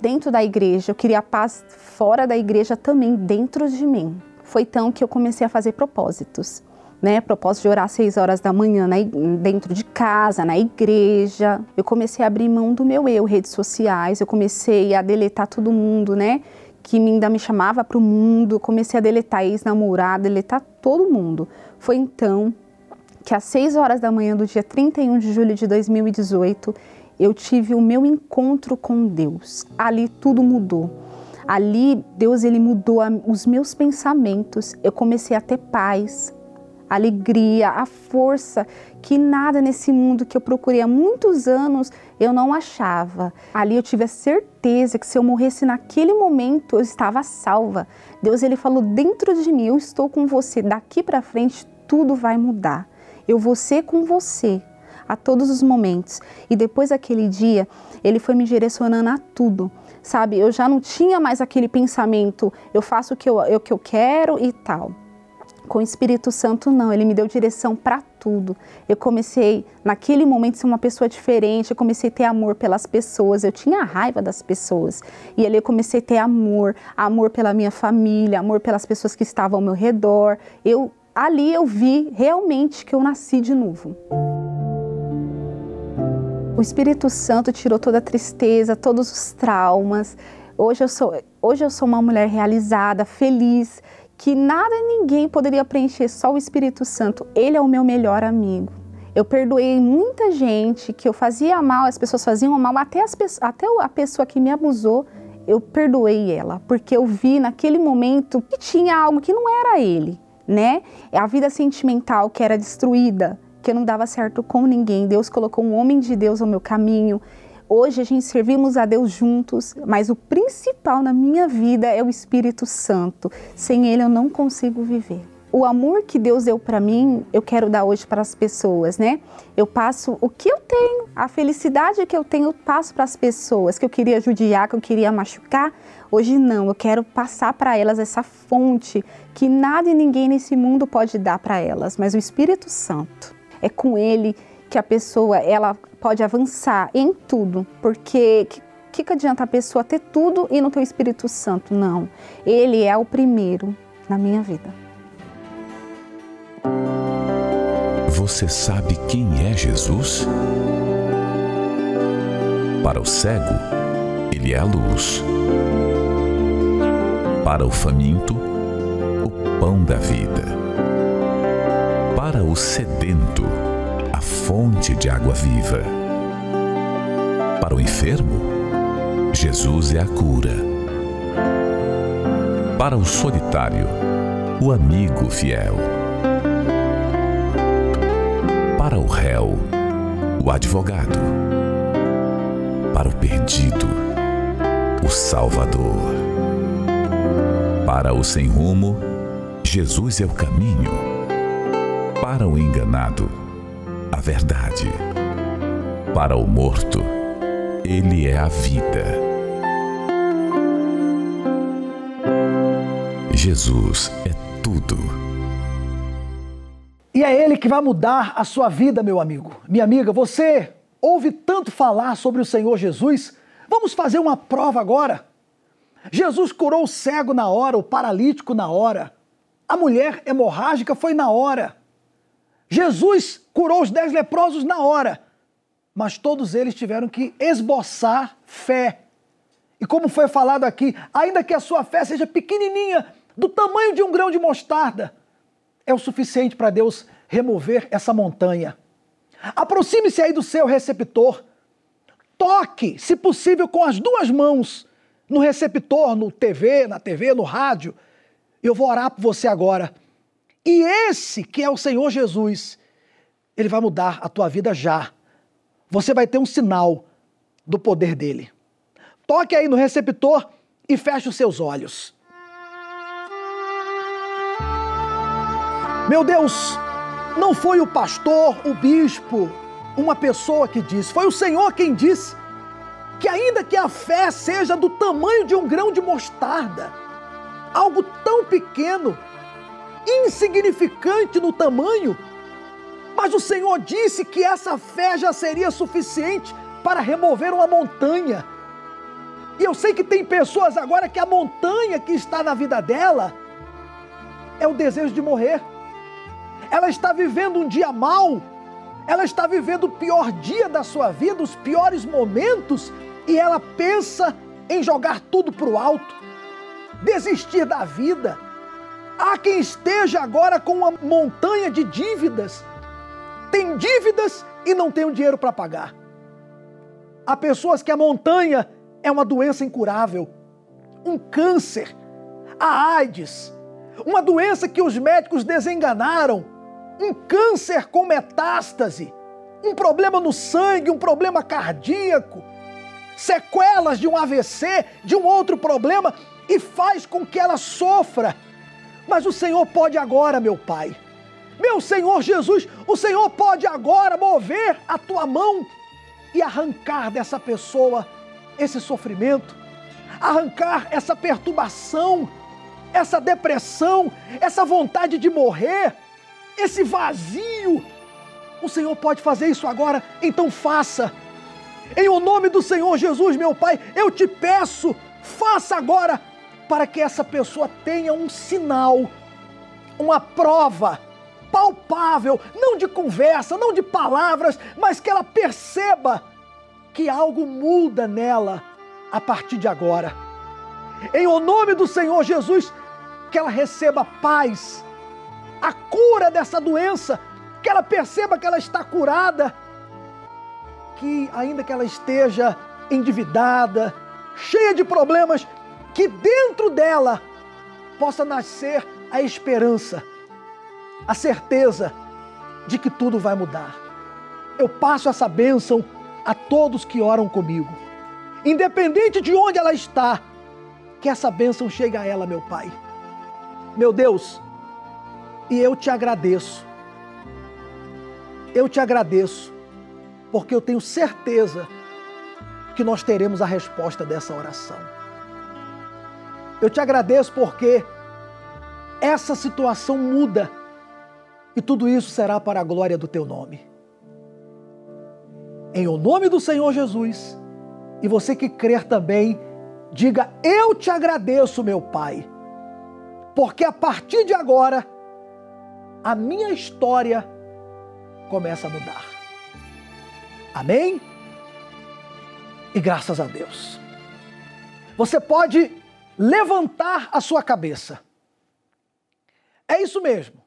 dentro da igreja, eu queria a paz fora da igreja também, dentro de mim. Foi então que eu comecei a fazer propósitos né? Propósito de orar seis horas da manhã na, dentro de casa, na igreja. Eu comecei a abrir mão do meu eu, redes sociais. Eu comecei a deletar todo mundo, né? Que ainda me chamava para o mundo. Eu comecei a deletar ex-namorado, deletar todo mundo. Foi então que às seis horas da manhã do dia 31 de julho de 2018 eu tive o meu encontro com Deus. Ali tudo mudou. Ali Deus ele mudou os meus pensamentos. Eu comecei a ter paz, a alegria, a força que nada nesse mundo que eu procurei há muitos anos eu não achava. Ali eu tive a certeza que se eu morresse naquele momento eu estava salva. Deus ele falou dentro de mim, eu estou com você, daqui para frente tudo vai mudar. Eu vou ser com você a todos os momentos. E depois daquele dia, ele foi me direcionando a tudo. Sabe, eu já não tinha mais aquele pensamento, eu faço o que eu, o que eu quero e tal. Com o Espírito Santo, não, ele me deu direção para tudo. Eu comecei, naquele momento, a ser uma pessoa diferente, eu comecei a ter amor pelas pessoas, eu tinha raiva das pessoas. E ali eu comecei a ter amor, amor pela minha família, amor pelas pessoas que estavam ao meu redor. Eu, ali eu vi realmente que eu nasci de novo. O Espírito Santo tirou toda a tristeza, todos os traumas. Hoje eu sou, hoje eu sou uma mulher realizada, feliz que nada e ninguém poderia preencher, só o Espírito Santo. Ele é o meu melhor amigo. Eu perdoei muita gente que eu fazia mal, as pessoas faziam mal, até, as, até a pessoa que me abusou, eu perdoei ela, porque eu vi naquele momento que tinha algo que não era ele, né? A vida sentimental que era destruída, que não dava certo com ninguém. Deus colocou um homem de Deus ao meu caminho. Hoje a gente servimos a Deus juntos, mas o principal na minha vida é o Espírito Santo. Sem ele eu não consigo viver. O amor que Deus deu para mim, eu quero dar hoje para as pessoas, né? Eu passo o que eu tenho, a felicidade que eu tenho, eu passo para as pessoas que eu queria judiar, que eu queria machucar. Hoje não, eu quero passar para elas essa fonte que nada e ninguém nesse mundo pode dar para elas, mas o Espírito Santo. É com ele que a pessoa ela pode avançar em tudo, porque que, que adianta a pessoa ter tudo e não ter o Espírito Santo? Não, ele é o primeiro na minha vida. Você sabe quem é Jesus? Para o cego, ele é a luz. Para o faminto, o pão da vida. Para o sedento, a fonte de água viva. Para o enfermo, Jesus é a cura. Para o solitário, o amigo fiel. Para o réu, o advogado. Para o perdido, o Salvador. Para o sem rumo, Jesus é o caminho. Para o enganado, a verdade. Para o morto, ele é a vida. Jesus é tudo. E é Ele que vai mudar a sua vida, meu amigo. Minha amiga, você ouve tanto falar sobre o Senhor Jesus? Vamos fazer uma prova agora. Jesus curou o cego na hora, o paralítico na hora. A mulher hemorrágica foi na hora. Jesus curou os dez leprosos na hora, mas todos eles tiveram que esboçar fé. E como foi falado aqui, ainda que a sua fé seja pequenininha, do tamanho de um grão de mostarda, é o suficiente para Deus remover essa montanha. Aproxime-se aí do seu receptor. Toque, se possível, com as duas mãos no receptor, no TV, na TV, no rádio. Eu vou orar por você agora. E esse que é o Senhor Jesus, ele vai mudar a tua vida já. Você vai ter um sinal do poder dele. Toque aí no receptor e feche os seus olhos. Meu Deus, não foi o pastor, o bispo, uma pessoa que disse, foi o Senhor quem disse. que ainda que a fé seja do tamanho de um grão de mostarda, algo tão pequeno, insignificante no tamanho, mas o Senhor disse que essa fé já seria suficiente para remover uma montanha. E eu sei que tem pessoas agora que a montanha que está na vida dela é o desejo de morrer. Ela está vivendo um dia mau, ela está vivendo o pior dia da sua vida, os piores momentos, e ela pensa em jogar tudo para o alto, desistir da vida. Há quem esteja agora com uma montanha de dívidas, tem dívidas e não tem o dinheiro para pagar. Há pessoas que a montanha é uma doença incurável, um câncer, a AIDS, uma doença que os médicos desenganaram, um câncer com metástase, um problema no sangue, um problema cardíaco, sequelas de um AVC, de um outro problema, e faz com que ela sofra. Mas o Senhor pode agora, meu Pai. Meu Senhor Jesus, o Senhor pode agora mover a tua mão e arrancar dessa pessoa esse sofrimento, arrancar essa perturbação, essa depressão, essa vontade de morrer, esse vazio. O Senhor pode fazer isso agora, então faça. Em o nome do Senhor Jesus, meu Pai, eu te peço, faça agora para que essa pessoa tenha um sinal, uma prova palpável, não de conversa, não de palavras, mas que ela perceba que algo muda nela a partir de agora. Em o nome do Senhor Jesus, que ela receba paz, a cura dessa doença, que ela perceba que ela está curada, que ainda que ela esteja endividada, cheia de problemas, que dentro dela possa nascer a esperança a certeza de que tudo vai mudar. Eu passo essa bênção a todos que oram comigo. Independente de onde ela está, que essa bênção chegue a ela, meu Pai. Meu Deus, e eu te agradeço. Eu te agradeço, porque eu tenho certeza que nós teremos a resposta dessa oração. Eu te agradeço porque essa situação muda e tudo isso será para a glória do teu nome. Em o nome do Senhor Jesus, e você que crer também, diga: Eu te agradeço, meu Pai, porque a partir de agora, a minha história começa a mudar. Amém? E graças a Deus. Você pode levantar a sua cabeça. É isso mesmo.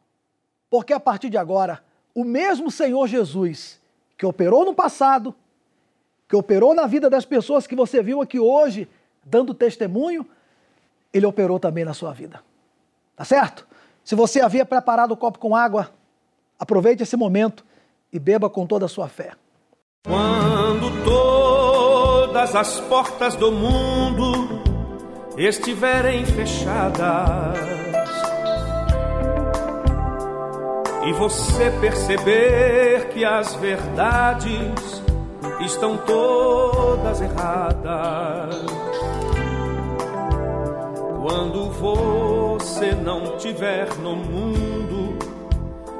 Porque a partir de agora, o mesmo Senhor Jesus que operou no passado, que operou na vida das pessoas que você viu aqui hoje, dando testemunho, ele operou também na sua vida. Tá certo? Se você havia preparado o copo com água, aproveite esse momento e beba com toda a sua fé. Quando todas as portas do mundo estiverem fechadas, e você perceber que as verdades estão todas erradas. Quando você não tiver no mundo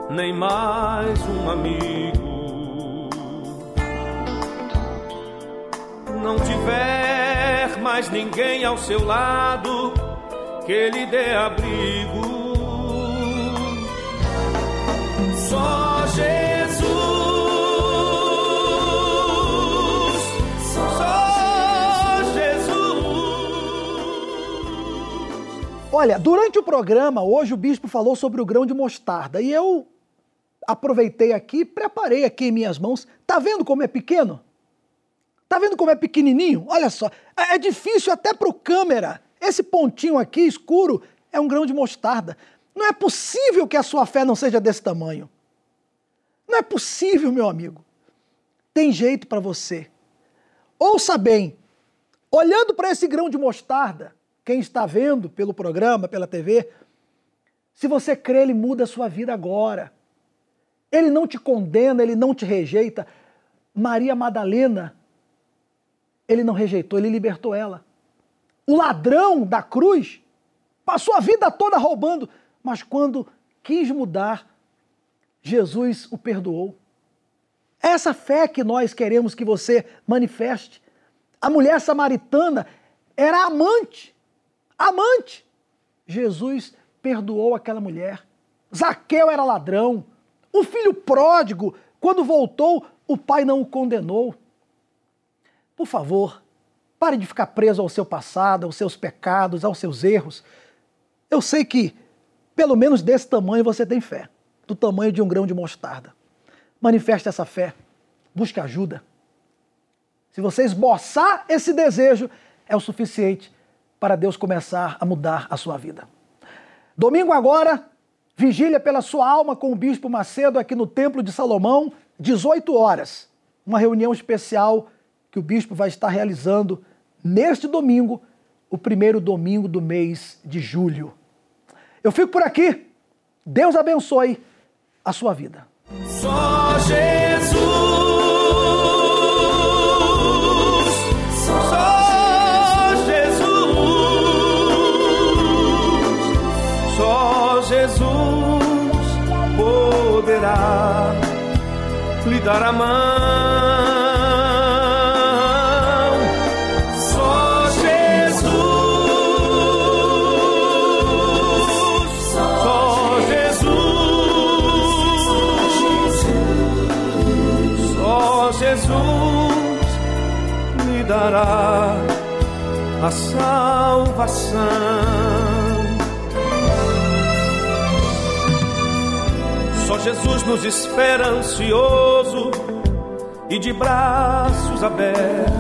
nem mais um amigo, não tiver mais ninguém ao seu lado que lhe dê abrigo só Jesus. Só Jesus. Olha, durante o programa, hoje o bispo falou sobre o grão de mostarda e eu aproveitei aqui, preparei aqui em minhas mãos. Tá vendo como é pequeno? Tá vendo como é pequenininho? Olha só, é, é difícil até para o câmera. Esse pontinho aqui escuro é um grão de mostarda. Não é possível que a sua fé não seja desse tamanho. Não é possível, meu amigo. Tem jeito para você. Ouça bem, olhando para esse grão de mostarda, quem está vendo pelo programa, pela TV, se você crê, ele muda a sua vida agora. Ele não te condena, ele não te rejeita. Maria Madalena, ele não rejeitou, ele libertou ela. O ladrão da cruz passou a vida toda roubando, mas quando quis mudar, Jesus o perdoou. Essa fé que nós queremos que você manifeste. A mulher samaritana era amante, amante. Jesus perdoou aquela mulher. Zaqueu era ladrão. O filho pródigo, quando voltou, o pai não o condenou. Por favor, pare de ficar preso ao seu passado, aos seus pecados, aos seus erros. Eu sei que, pelo menos desse tamanho, você tem fé do tamanho de um grão de mostarda. Manifeste essa fé, busque ajuda. Se você esboçar esse desejo, é o suficiente para Deus começar a mudar a sua vida. Domingo agora, vigília pela sua alma com o Bispo Macedo aqui no Templo de Salomão, 18 horas. Uma reunião especial que o Bispo vai estar realizando neste domingo, o primeiro domingo do mês de julho. Eu fico por aqui. Deus abençoe a sua vida. Só Jesus, só Jesus, só Jesus poderá lhe dar a mão. Dará a salvação. Só Jesus nos espera ansioso e de braços abertos.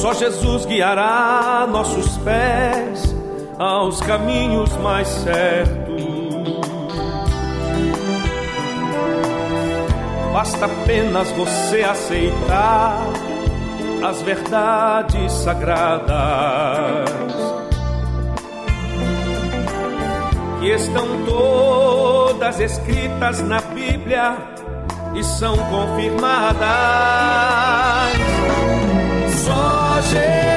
Só Jesus guiará nossos pés aos caminhos mais certos. Basta apenas você aceitar as verdades sagradas que estão todas escritas na Bíblia e são confirmadas. Só Jesus,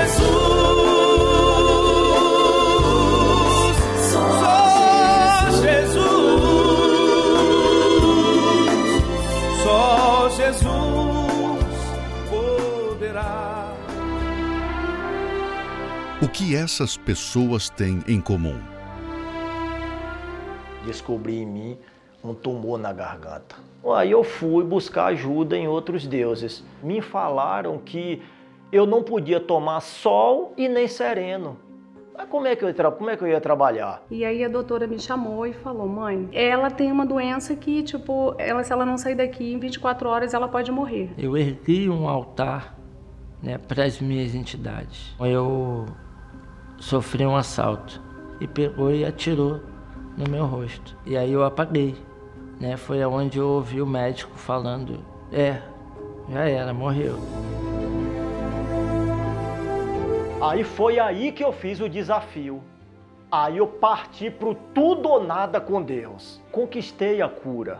que essas pessoas têm em comum? descobri em mim um tumor na garganta. Aí eu fui buscar ajuda em outros deuses. Me falaram que eu não podia tomar sol e nem sereno. Mas como é que eu, ia tra- como é que eu ia trabalhar? E aí a doutora me chamou e falou: mãe, ela tem uma doença que, tipo, ela, se ela não sair daqui em 24 horas, ela pode morrer. Eu ergui um altar né, para as minhas entidades. Eu sofri um assalto e pegou e atirou no meu rosto. E aí eu apaguei. Né? Foi aonde eu ouvi o médico falando: é, já era, morreu. Aí foi aí que eu fiz o desafio. Aí eu parti pro tudo ou nada com Deus. Conquistei a cura.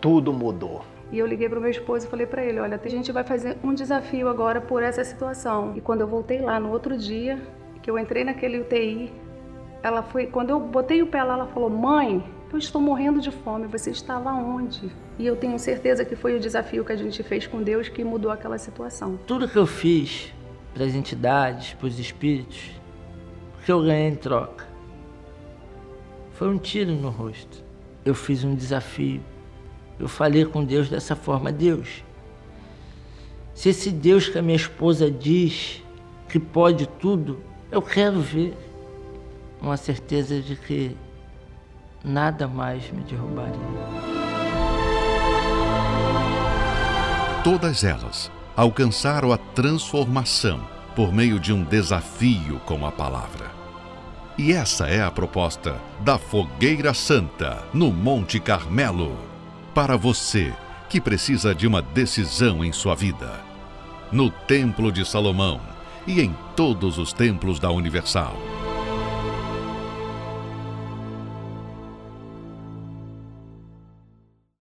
Tudo mudou. E eu liguei pro meu esposo e falei pra ele: olha, a gente vai fazer um desafio agora por essa situação. E quando eu voltei lá no outro dia, que eu entrei naquele UTI, ela foi, quando eu botei o pé lá, ela falou: "Mãe, eu estou morrendo de fome. Você está lá onde?" E eu tenho certeza que foi o desafio que a gente fez com Deus que mudou aquela situação. Tudo que eu fiz para as entidades, para os espíritos, que eu ganhei em troca foi um tiro no rosto. Eu fiz um desafio. Eu falei com Deus dessa forma: Deus, se esse Deus que a minha esposa diz que pode tudo, eu quero ver uma certeza de que nada mais me derrubaria. Todas elas alcançaram a transformação por meio de um desafio com a palavra. E essa é a proposta da Fogueira Santa, no Monte Carmelo. Para você que precisa de uma decisão em sua vida. No Templo de Salomão e em todos os templos da Universal.